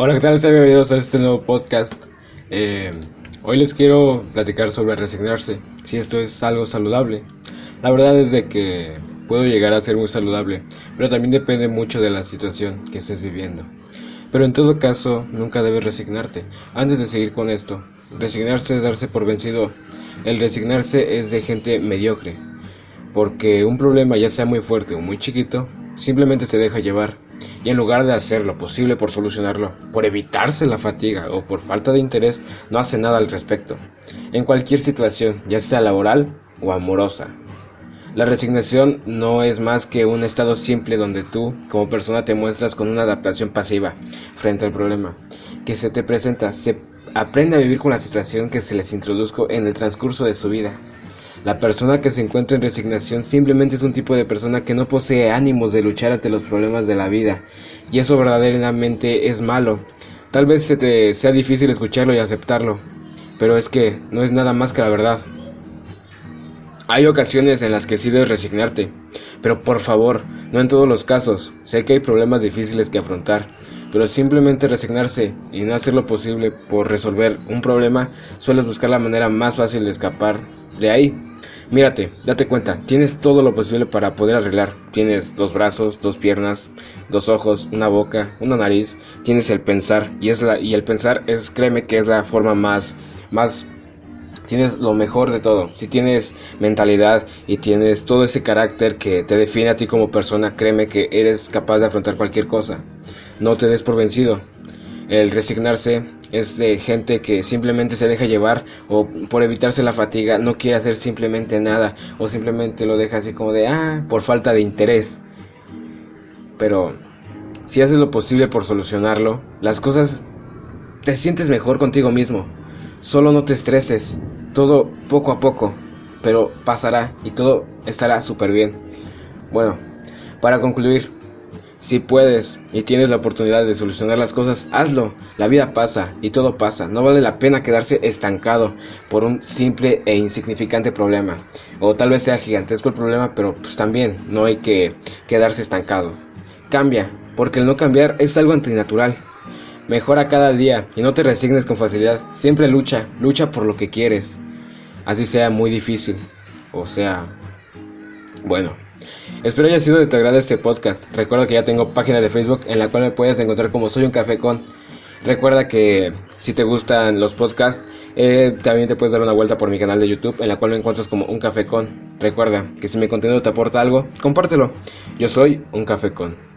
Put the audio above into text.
Hola, ¿qué tal? Sean bienvenidos a este nuevo podcast. Eh, hoy les quiero platicar sobre resignarse, si esto es algo saludable. La verdad es de que puedo llegar a ser muy saludable, pero también depende mucho de la situación que estés viviendo. Pero en todo caso, nunca debes resignarte. Antes de seguir con esto, resignarse es darse por vencido. El resignarse es de gente mediocre, porque un problema ya sea muy fuerte o muy chiquito, simplemente se deja llevar y en lugar de hacer lo posible por solucionarlo, por evitarse la fatiga o por falta de interés, no hace nada al respecto, en cualquier situación, ya sea laboral o amorosa. La resignación no es más que un estado simple donde tú, como persona, te muestras con una adaptación pasiva frente al problema que se te presenta. Se aprende a vivir con la situación que se les introduzco en el transcurso de su vida. La persona que se encuentra en resignación simplemente es un tipo de persona que no posee ánimos de luchar ante los problemas de la vida, y eso verdaderamente es malo. Tal vez se te sea difícil escucharlo y aceptarlo, pero es que no es nada más que la verdad. Hay ocasiones en las que sí debes resignarte, pero por favor, no en todos los casos. Sé que hay problemas difíciles que afrontar, pero simplemente resignarse y no hacer lo posible por resolver un problema, sueles buscar la manera más fácil de escapar de ahí. Mírate, date cuenta, tienes todo lo posible para poder arreglar. Tienes dos brazos, dos piernas, dos ojos, una boca, una nariz. Tienes el pensar y es la y el pensar es créeme que es la forma más más tienes lo mejor de todo. Si tienes mentalidad y tienes todo ese carácter que te define a ti como persona, créeme que eres capaz de afrontar cualquier cosa. No te des por vencido. El resignarse es de gente que simplemente se deja llevar o por evitarse la fatiga no quiere hacer simplemente nada o simplemente lo deja así como de ah por falta de interés pero si haces lo posible por solucionarlo las cosas te sientes mejor contigo mismo. Solo no te estreses todo poco a poco pero pasará y todo estará súper bien bueno para concluir si puedes y tienes la oportunidad de solucionar las cosas, hazlo. La vida pasa y todo pasa. No vale la pena quedarse estancado por un simple e insignificante problema. O tal vez sea gigantesco el problema, pero pues también no hay que quedarse estancado. Cambia, porque el no cambiar es algo antinatural. Mejora cada día y no te resignes con facilidad. Siempre lucha, lucha por lo que quieres. Así sea muy difícil. O sea, bueno, Espero haya sido de tu agrado este podcast. Recuerda que ya tengo página de Facebook en la cual me puedes encontrar como Soy un Café con. Recuerda que si te gustan los podcasts, eh, también te puedes dar una vuelta por mi canal de YouTube en la cual me encuentras como un café con. Recuerda que si mi contenido te aporta algo, compártelo. Yo soy un café con.